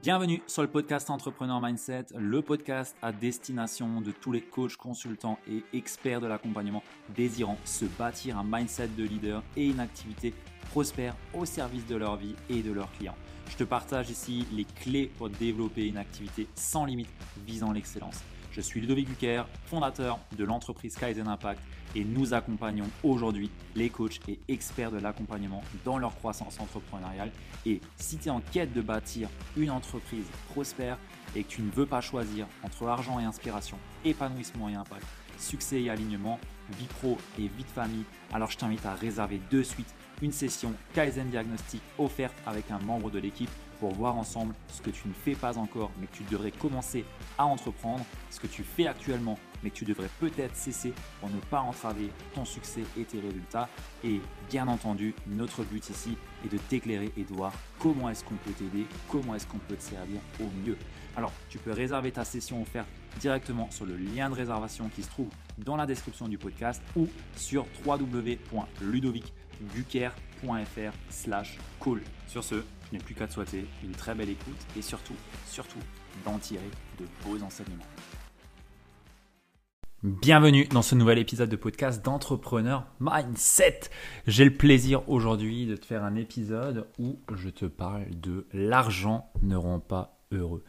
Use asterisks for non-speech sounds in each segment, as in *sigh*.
Bienvenue sur le podcast Entrepreneur Mindset, le podcast à destination de tous les coachs, consultants et experts de l'accompagnement désirant se bâtir un mindset de leader et une activité prospère au service de leur vie et de leurs clients. Je te partage ici les clés pour développer une activité sans limite visant l'excellence. Je suis Ludovic Buquer, fondateur de l'entreprise Kaizen Impact et nous accompagnons aujourd'hui les coachs et experts de l'accompagnement dans leur croissance entrepreneuriale. Et si tu es en quête de bâtir une entreprise prospère et que tu ne veux pas choisir entre argent et inspiration, épanouissement et impact, succès et alignement, vie pro et vie de famille, alors je t'invite à réserver de suite une session Kaizen Diagnostic offerte avec un membre de l'équipe pour voir ensemble ce que tu ne fais pas encore mais que tu devrais commencer à entreprendre, ce que tu fais actuellement mais que tu devrais peut-être cesser pour ne pas entraver ton succès et tes résultats. Et bien entendu, notre but ici est de t'éclairer et de voir comment est-ce qu'on peut t'aider, comment est-ce qu'on peut te servir au mieux. Alors, tu peux réserver ta session offerte directement sur le lien de réservation qui se trouve dans la description du podcast ou sur www.ludovicbuker.fr slash call. Sur ce, n'ai plus qu'à te souhaiter une très belle écoute et surtout, surtout, d'en tirer de beaux enseignements. Bienvenue dans ce nouvel épisode de podcast d'entrepreneur mindset. J'ai le plaisir aujourd'hui de te faire un épisode où je te parle de l'argent ne rend pas heureux.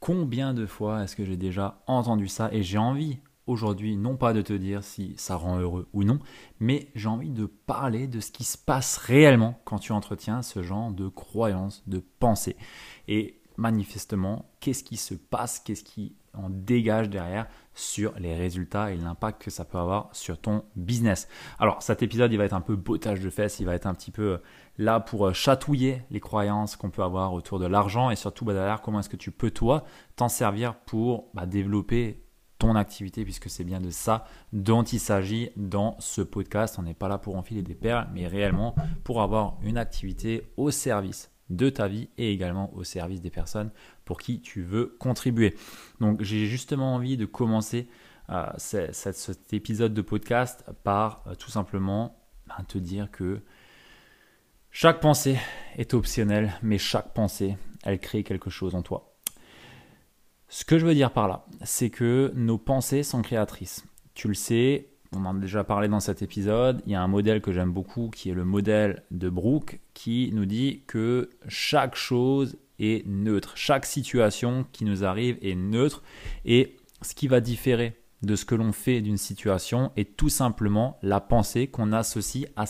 Combien de fois est-ce que j'ai déjà entendu ça et j'ai envie aujourd'hui non pas de te dire si ça rend heureux ou non, mais j'ai envie de parler de ce qui se passe réellement quand tu entretiens ce genre de croyances, de pensées. Et manifestement, qu'est-ce qui se passe, qu'est-ce qui en dégage derrière sur les résultats et l'impact que ça peut avoir sur ton business. Alors cet épisode, il va être un peu botage de fesses, il va être un petit peu euh, là pour euh, chatouiller les croyances qu'on peut avoir autour de l'argent et surtout bah, derrière comment est-ce que tu peux toi t'en servir pour bah, développer ton activité puisque c'est bien de ça dont il s'agit dans ce podcast. On n'est pas là pour enfiler des perles, mais réellement pour avoir une activité au service de ta vie et également au service des personnes pour qui tu veux contribuer. Donc j'ai justement envie de commencer euh, cet épisode de podcast par euh, tout simplement ben, te dire que chaque pensée est optionnelle, mais chaque pensée, elle crée quelque chose en toi. Ce que je veux dire par là, c'est que nos pensées sont créatrices. Tu le sais, on en a déjà parlé dans cet épisode, il y a un modèle que j'aime beaucoup qui est le modèle de Brooke qui nous dit que chaque chose est neutre, chaque situation qui nous arrive est neutre et ce qui va différer de ce que l'on fait d'une situation est tout simplement la pensée qu'on associe à,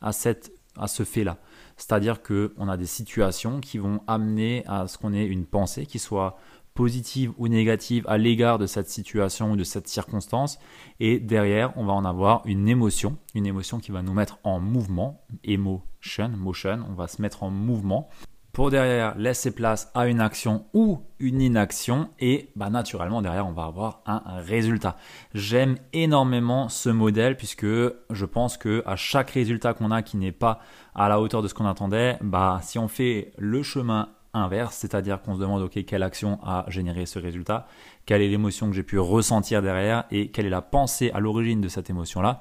à ce fait-là. C'est-à-dire qu'on a des situations qui vont amener à ce qu'on ait une pensée qui soit positive ou négative à l'égard de cette situation ou de cette circonstance. Et derrière, on va en avoir une émotion, une émotion qui va nous mettre en mouvement, emotion, motion, on va se mettre en mouvement pour derrière laisser place à une action ou une inaction et bah, naturellement derrière on va avoir un résultat. J'aime énormément ce modèle puisque je pense que à chaque résultat qu'on a qui n'est pas à la hauteur de ce qu'on attendait, bah si on fait le chemin inverse, c'est-à-dire qu'on se demande ok quelle action a généré ce résultat, quelle est l'émotion que j'ai pu ressentir derrière et quelle est la pensée à l'origine de cette émotion-là,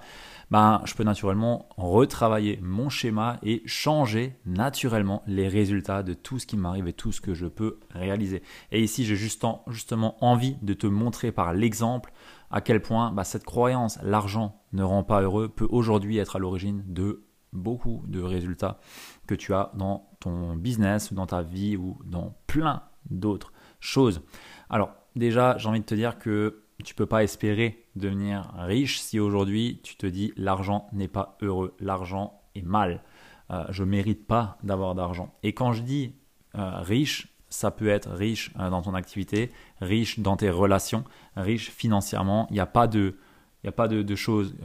ben, je peux naturellement retravailler mon schéma et changer naturellement les résultats de tout ce qui m'arrive et tout ce que je peux réaliser. Et ici, j'ai justement envie de te montrer par l'exemple à quel point bah, cette croyance, l'argent ne rend pas heureux, peut aujourd'hui être à l'origine de beaucoup de résultats que tu as dans ton business dans ta vie ou dans plein d'autres choses. Alors déjà, j'ai envie de te dire que tu peux pas espérer devenir riche si aujourd'hui tu te dis l'argent n'est pas heureux, l'argent est mal, euh, je mérite pas d'avoir d'argent. Et quand je dis euh, riche, ça peut être riche euh, dans ton activité, riche dans tes relations, riche financièrement. Il n'y a pas de, de, de choses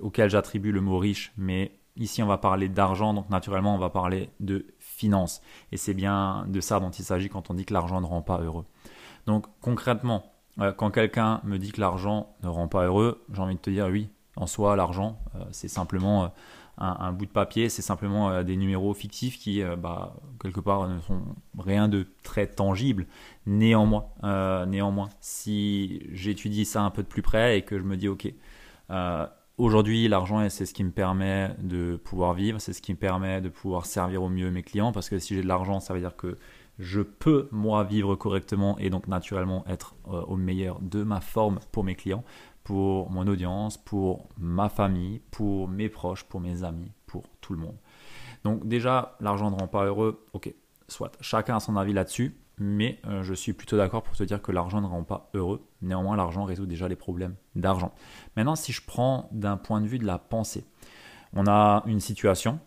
auxquelles j'attribue le mot riche, mais Ici, on va parler d'argent, donc naturellement, on va parler de finances. Et c'est bien de ça dont il s'agit quand on dit que l'argent ne rend pas heureux. Donc concrètement, euh, quand quelqu'un me dit que l'argent ne rend pas heureux, j'ai envie de te dire oui, en soi, l'argent, euh, c'est simplement euh, un, bout de papier, c'est simplement des numéros fictifs qui, bah, quelque part, ne sont rien de très tangible. Néanmoins, néanmoins si j'étudie ça un peu de plus près et que je me dis, ok, Aujourd'hui, l'argent, c'est ce qui me permet de pouvoir vivre, c'est ce qui me permet de pouvoir servir au mieux mes clients, parce que si j'ai de l'argent, ça veut dire que je peux moi vivre correctement et donc naturellement être euh, au meilleur de ma forme pour mes clients, pour mon audience, pour ma famille, pour mes proches, pour mes amis, pour tout le monde. Donc déjà, l'argent ne rend pas heureux, ok, soit, chacun a son avis là-dessus, mais euh, je suis plutôt d'accord pour te dire que l'argent ne rend pas heureux. Néanmoins, l'argent résout déjà les problèmes d'argent. Maintenant, si je prends d'un point de vue de la pensée, on a une situation,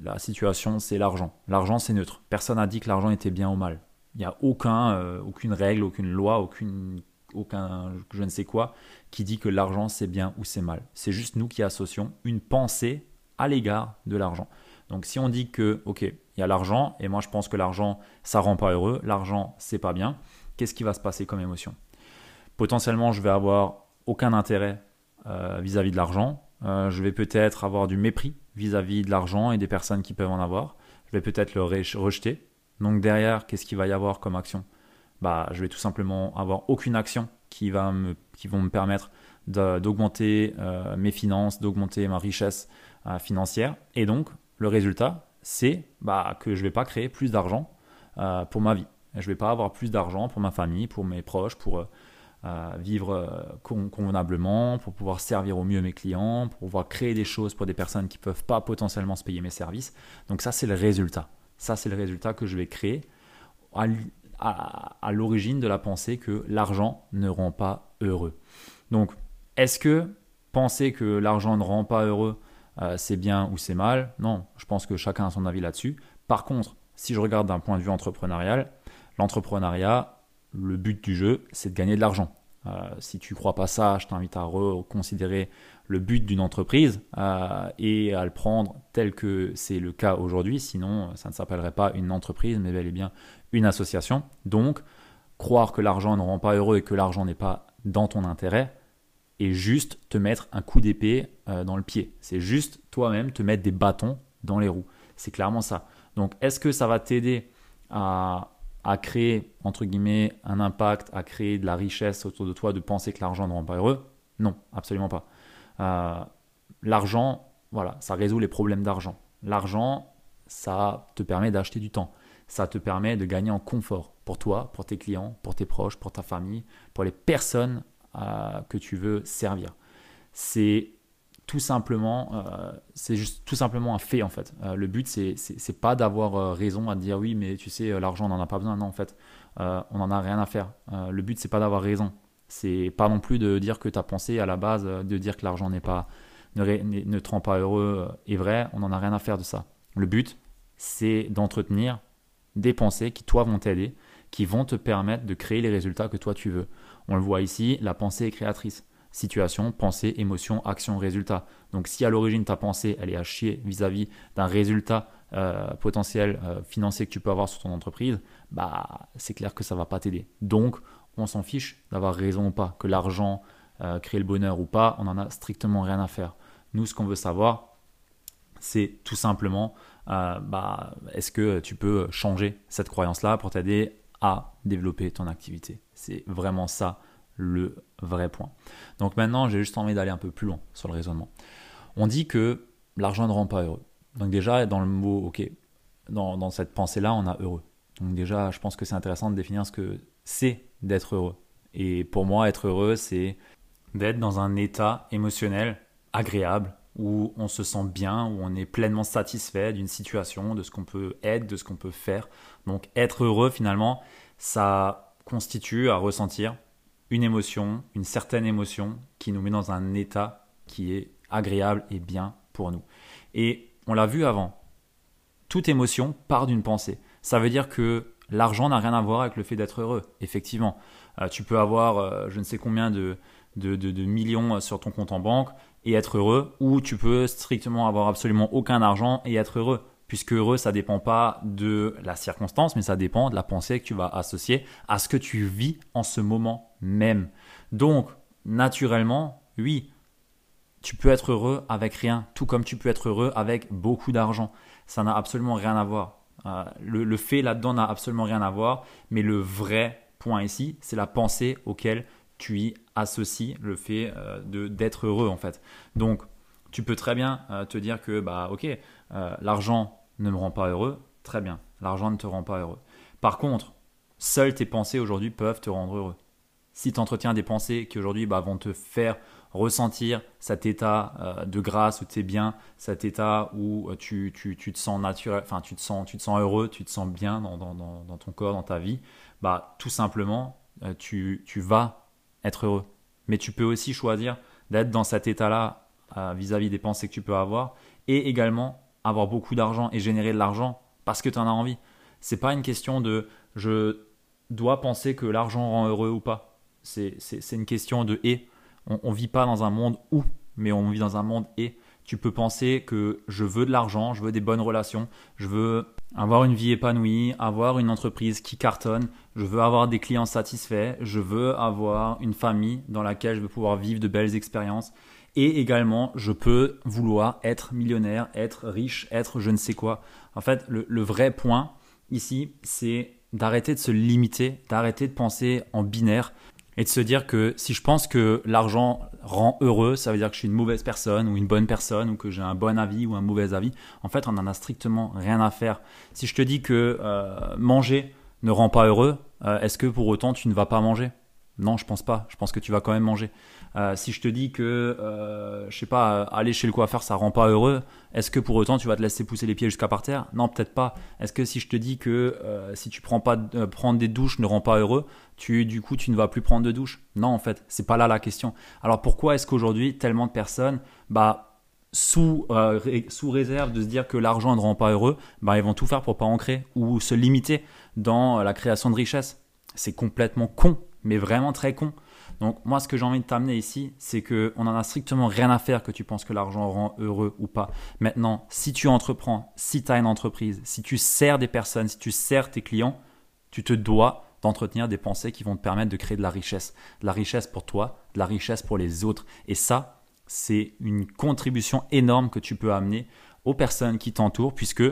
la situation, c'est l'argent. L'argent, c'est neutre. Personne n'a dit que l'argent était bien ou mal. Il n'y a aucun, euh, aucune règle, aucune loi, aucune, aucun je ne sais quoi qui dit que l'argent, c'est bien ou c'est mal. C'est juste nous qui associons une pensée à l'égard de l'argent. Donc si on dit que, ok, il y a l'argent, et moi je pense que l'argent, ça rend pas heureux, l'argent, c'est pas bien, qu'est-ce qui va se passer comme émotion? Potentiellement, je vais avoir aucun intérêt euh, vis-à-vis de l'argent, euh, je vais peut-être avoir du mépris vis-à-vis de l'argent et des personnes qui peuvent en avoir. Je vais peut-être le rejeter. Donc derrière, qu'est-ce qu'il va y avoir comme action? Bah, Je vais tout simplement avoir aucune action qui, va me, qui vont me permettre d'augmenter euh, mes finances, d'augmenter ma richesse financière. Et donc, le résultat, c'est bah, que je ne vais pas créer plus d'argent pour ma vie. Je ne vais pas avoir plus d'argent pour ma famille, pour mes proches, pour vivre euh, convenablement, pour pouvoir servir au mieux mes clients, pour pouvoir créer des choses pour des personnes qui ne peuvent pas potentiellement se payer mes services. Donc ça, c'est le résultat. Ça, c'est le résultat que je vais créer à, l'origine de la pensée que l'argent ne rend pas heureux. Donc, est-ce que penser que l'argent ne rend pas heureux, euh, c'est bien ou c'est mal Non, je pense que chacun a son avis là-dessus. Par contre, si je regarde d'un point de vue entrepreneurial, l'entrepreneuriat, le but du jeu, c'est de gagner de l'argent. Euh, si tu crois pas ça, je t'invite à reconsidérer le but d'une entreprise euh, et à le prendre tel que c'est le cas aujourd'hui. Sinon, ça ne s'appellerait pas une entreprise, mais bel et bien une association. Donc, croire que l'argent ne rend pas heureux et que l'argent n'est pas dans ton intérêt est juste te mettre un coup d'épée euh, dans le pied. C'est juste toi-même te mettre des bâtons dans les roues. C'est clairement ça. Donc, est-ce que ça va t'aider à à créer, entre guillemets, un impact, à créer de la richesse autour de toi, de penser que l'argent ne rend pas heureux? Non, absolument pas. Euh, l'argent, voilà, ça résout les problèmes d'argent. L'argent, ça te permet d'acheter du temps. Ça te permet de gagner en confort pour toi, pour tes clients, pour tes proches, pour ta famille, pour les personnes euh, que tu veux servir. C'est tout simplement, euh, c'est juste tout simplement un fait en fait. Euh, le but, c'est, c'est, pas d'avoir raison à dire oui, mais tu sais, l'argent, on n'en a pas besoin. Non, en fait, on n'en a rien à faire. le but, c'est pas d'avoir raison. C'est pas non plus de dire que ta pensée à la base, de dire que l'argent n'est pas, ne, ne, te rend pas heureux est vrai. On n'en a rien à faire de ça. Le but, c'est d'entretenir des pensées qui, toi, vont t'aider, qui vont te permettre de créer les résultats que toi, tu veux. On le voit ici, la pensée est créatrice situation, pensée, émotion, action, résultat. Donc si à l'origine ta pensée elle est à chier vis-à-vis d'un résultat euh, potentiel euh, financier que tu peux avoir sur ton entreprise, bah c'est clair que ça va pas t'aider. Donc on s'en fiche d'avoir raison ou pas, que l'argent euh, crée le bonheur ou pas, on en a strictement rien à faire. Nous ce qu'on veut savoir, c'est tout simplement bah, est-ce que tu peux changer cette croyance-là pour t'aider à développer ton activité. C'est vraiment ça le vrai point. Donc maintenant, j'ai juste envie d'aller un peu plus loin sur le raisonnement. On dit que l'argent ne rend pas heureux. Donc déjà, dans le mot, ok, dans, cette pensée-là, on a heureux. Donc déjà, je pense que c'est intéressant de définir ce que c'est d'être heureux. Et pour moi, être heureux, c'est d'être dans un état émotionnel agréable, où on se sent bien, où on est pleinement satisfait d'une situation, de ce qu'on peut être, de ce qu'on peut faire. Donc être heureux, finalement, ça constitue à ressentir une émotion, une certaine émotion qui nous met dans un état qui est agréable et bien pour nous. Et on l'a vu avant, toute émotion part d'une pensée. Ça veut dire que l'argent n'a rien à voir avec le fait d'être heureux, effectivement. Euh, tu peux avoir euh, je ne sais combien de, millions sur ton compte en banque et être heureux, ou tu peux strictement avoir absolument aucun argent et être heureux puisque heureux, ça dépend pas de la circonstance, mais ça dépend de la pensée que tu vas associer à ce que tu vis en ce moment même. Donc, naturellement, oui, tu peux être heureux avec rien, tout comme tu peux être heureux avec beaucoup d'argent. Ça n'a absolument rien à voir. Euh, le, fait là-dedans n'a absolument rien à voir, mais le vrai point ici, c'est la pensée auquel tu y associes le fait euh, de d'être heureux en fait. Donc, tu peux très bien euh, te dire que bah ok, l'argent ne me rend pas heureux, très bien, l'argent ne te rend pas heureux. Par contre, seules tes pensées aujourd'hui peuvent te rendre heureux. Si tu entretiens des pensées qui aujourd'hui bah, vont te faire ressentir cet état euh, de grâce où tu es bien, cet état où euh, tu, tu, tu, te sens naturel, enfin tu te sens, tu te sens heureux, tu te sens bien dans, dans, ton corps, dans ta vie, bah tout simplement euh, tu, tu vas être heureux. Mais tu peux aussi choisir d'être dans cet état-là vis-à-vis des pensées que tu peux avoir et également avoir beaucoup d'argent et générer de l'argent parce que tu en as envie. C'est pas une question de je dois penser que l'argent rend heureux ou pas. C'est une question de et. On ne vit pas dans un monde où, mais on vit dans un monde et. Tu peux penser que je veux de l'argent, je veux des bonnes relations, je veux avoir une vie épanouie, avoir une entreprise qui cartonne, je veux avoir des clients satisfaits, je veux avoir une famille dans laquelle je veux pouvoir vivre de belles expériences. Et également, je peux vouloir être millionnaire, être riche, être je ne sais quoi. En fait, le, le vrai point ici, c'est d'arrêter de se limiter, d'arrêter de penser en binaire, et de se dire que si je pense que l'argent rend heureux, ça veut dire que je suis une mauvaise personne ou une bonne personne ou que j'ai un bon avis ou un mauvais avis. En fait, on n'en a strictement rien à faire. Si je te dis que euh, manger ne rend pas heureux, euh, est-ce que pour autant tu ne vas pas manger? Non, je pense pas. Je pense que tu vas quand même manger. Euh, si je te dis que, euh, je sais pas, aller chez le coiffeur, ça rend pas heureux, est-ce que pour autant tu vas te laisser pousser les pieds jusqu'à par terre? Non, peut-être pas. Est-ce que si je te dis que euh, si tu prends pas prendre des douches ne rend pas heureux, tu du coup tu ne vas plus prendre de douche Non, en fait, c'est pas là la question. Alors pourquoi est-ce qu'aujourd'hui tellement de personnes, bah sous, sous réserve de se dire que l'argent ne rend pas heureux, bah, ils vont tout faire pour pas en créer ou se limiter dans la création de richesse. C'est complètement con, mais vraiment très con. Donc moi, ce que j'ai envie de t'amener ici, c'est qu'on n'en a strictement rien à faire que tu penses que l'argent rend heureux ou pas. Maintenant, si tu entreprends, si tu as une entreprise, si tu sers des personnes, si tu sers tes clients, tu te dois d'entretenir des pensées qui vont te permettre de créer de la richesse. De la richesse pour toi, de la richesse pour les autres. Et ça, c'est une contribution énorme que tu peux amener aux personnes qui t'entourent, puisque,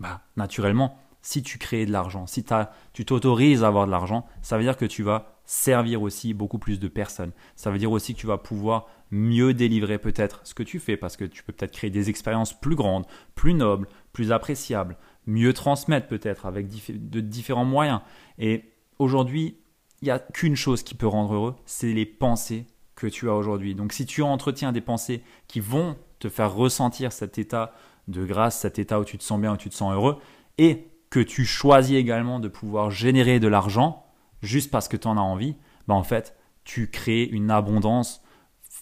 bah, naturellement, si tu crées de l'argent, si tu t'autorises à avoir de l'argent, ça veut dire que tu vas servir aussi beaucoup plus de personnes. Ça veut dire aussi que tu vas pouvoir mieux délivrer peut-être ce que tu fais parce que tu peux peut-être créer des expériences plus grandes, plus nobles, plus appréciables, mieux transmettre peut-être avec de différents moyens. Et aujourd'hui, il n'y a qu'une chose qui peut rendre heureux, c'est les pensées que tu as aujourd'hui. Donc si tu entretiens des pensées qui vont te faire ressentir cet état de grâce, cet état où tu te sens bien, où tu te sens heureux, et que tu choisis également de pouvoir générer de l'argent, juste parce que tu en as envie, bah en fait, tu crées une abondance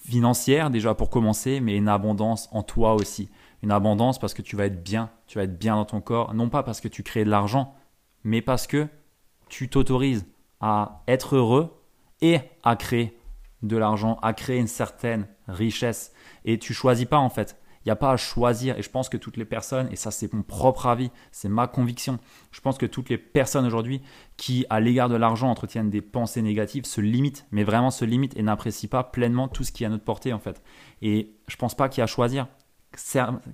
financière déjà pour commencer, mais une abondance en toi aussi. Une abondance parce que tu vas être bien, tu vas être bien dans ton corps, non pas parce que tu crées de l'argent, mais parce que tu t'autorises à être heureux et à créer de l'argent, à créer une certaine richesse. Et tu choisis pas en fait. Il n'y a pas à choisir. Et je pense que toutes les personnes, et ça c'est mon propre avis, c'est ma conviction, je pense que toutes les personnes aujourd'hui qui, à l'égard de l'argent, entretiennent des pensées négatives, se limitent, mais vraiment se limitent et n'apprécient pas pleinement tout ce qui est à notre portée en fait. Et je pense pas qu'il y a à choisir.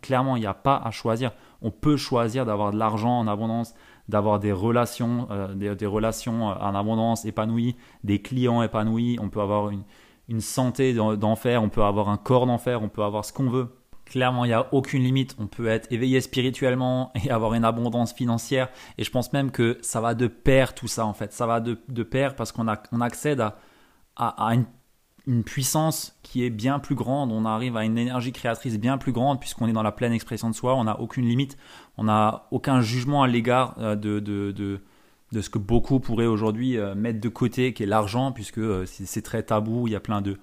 Clairement, il n'y a pas à choisir. On peut choisir d'avoir de l'argent en abondance, d'avoir des relations, euh, des, relations en abondance épanouies, des clients épanouis. On peut avoir une santé d'enfer, on peut avoir un corps d'enfer, on peut avoir ce qu'on veut. Clairement, il n'y a aucune limite. On peut être éveillé spirituellement et *laughs* avoir une abondance financière. Et je pense même que ça va de pair tout ça en fait. Ça va de, pair parce qu'on on accède à, une, puissance qui est bien plus grande. On arrive à une énergie créatrice bien plus grande puisqu'on est dans la pleine expression de soi. On n'a aucune limite. On n'a aucun jugement à l'égard euh, de, de, de, de, ce que beaucoup pourraient aujourd'hui euh, mettre de côté, qui est l'argent, puisque euh, c'est très tabou. Il y a plein de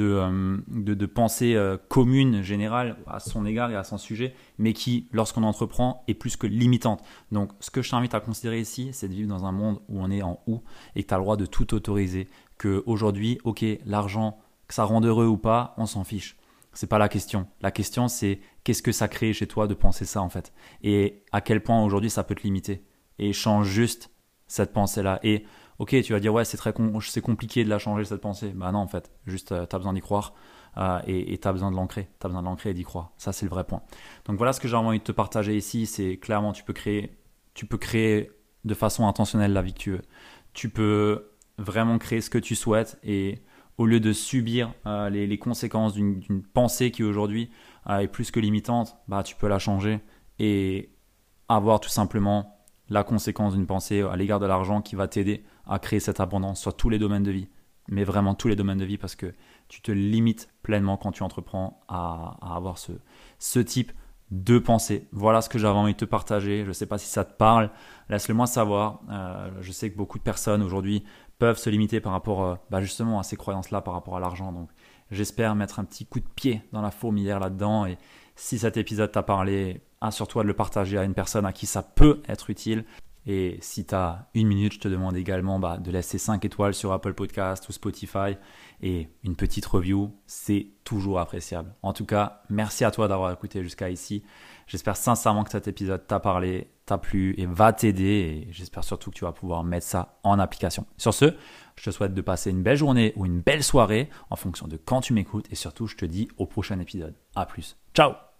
euh, de, de, pensée euh, commune, générale, à son égard et à son sujet, mais qui, lorsqu'on entreprend, est plus que limitante. Donc, ce que je t'invite à considérer ici, c'est de vivre dans un monde où on est en ou et que tu as le droit de tout autoriser. Que aujourd'hui, ok, l'argent, que ça rende heureux ou pas, on s'en fiche. C'est pas la question. La question, c'est qu'est-ce que ça crée chez toi de penser ça, en fait? Et à quel point aujourd'hui ça peut te limiter? Et change juste cette pensée-là. Et ok, tu vas dire ouais, c'est c'est compliqué de la changer cette pensée. Bah non, en fait, juste euh, tu as besoin d'y croire euh, et tu as besoin de l'ancrer. Tu as besoin de l'ancrer et d'y croire. Ça, c'est le vrai point. Donc voilà ce que j'ai envie de te partager ici. C'est clairement, tu peux créer, tu peux créer de façon intentionnelle la vie que tu veux. Tu peux vraiment créer ce que tu souhaites et au lieu de subir euh, les, conséquences d'une pensée qui aujourd'hui est plus que limitante, bah, tu peux la changer et avoir tout simplement la conséquence d'une pensée à l'égard de l'argent qui va t'aider à créer cette abondance sur tous les domaines de vie. Mais vraiment tous les domaines de vie parce que tu te limites pleinement quand tu entreprends à, avoir ce, type de pensée. Voilà ce que j'avais envie de te partager. Je ne sais pas si ça te parle. Laisse-le moi savoir. Euh, je sais que beaucoup de personnes aujourd'hui peuvent se limiter par rapport euh, bah, justement à ces croyances-là par rapport à l'argent. Donc j'espère mettre un petit coup de pied dans la fourmilière là-dedans. Et si cet épisode t'a parlé, assure-toi de le partager à une personne à qui ça peut être utile. Et si tu as une minute, je te demande également bah, de laisser 5 étoiles sur Apple Podcast ou Spotify et une petite review, c'est toujours appréciable. En tout cas, merci à toi d'avoir écouté jusqu'à ici. J'espère sincèrement que cet épisode t'a parlé, t'a plu et va t'aider. Et j'espère surtout que tu vas pouvoir mettre ça en application. Sur ce, je te souhaite de passer une belle journée ou une belle soirée en fonction de quand tu m'écoutes. Et surtout, je te dis au prochain épisode. À plus. Ciao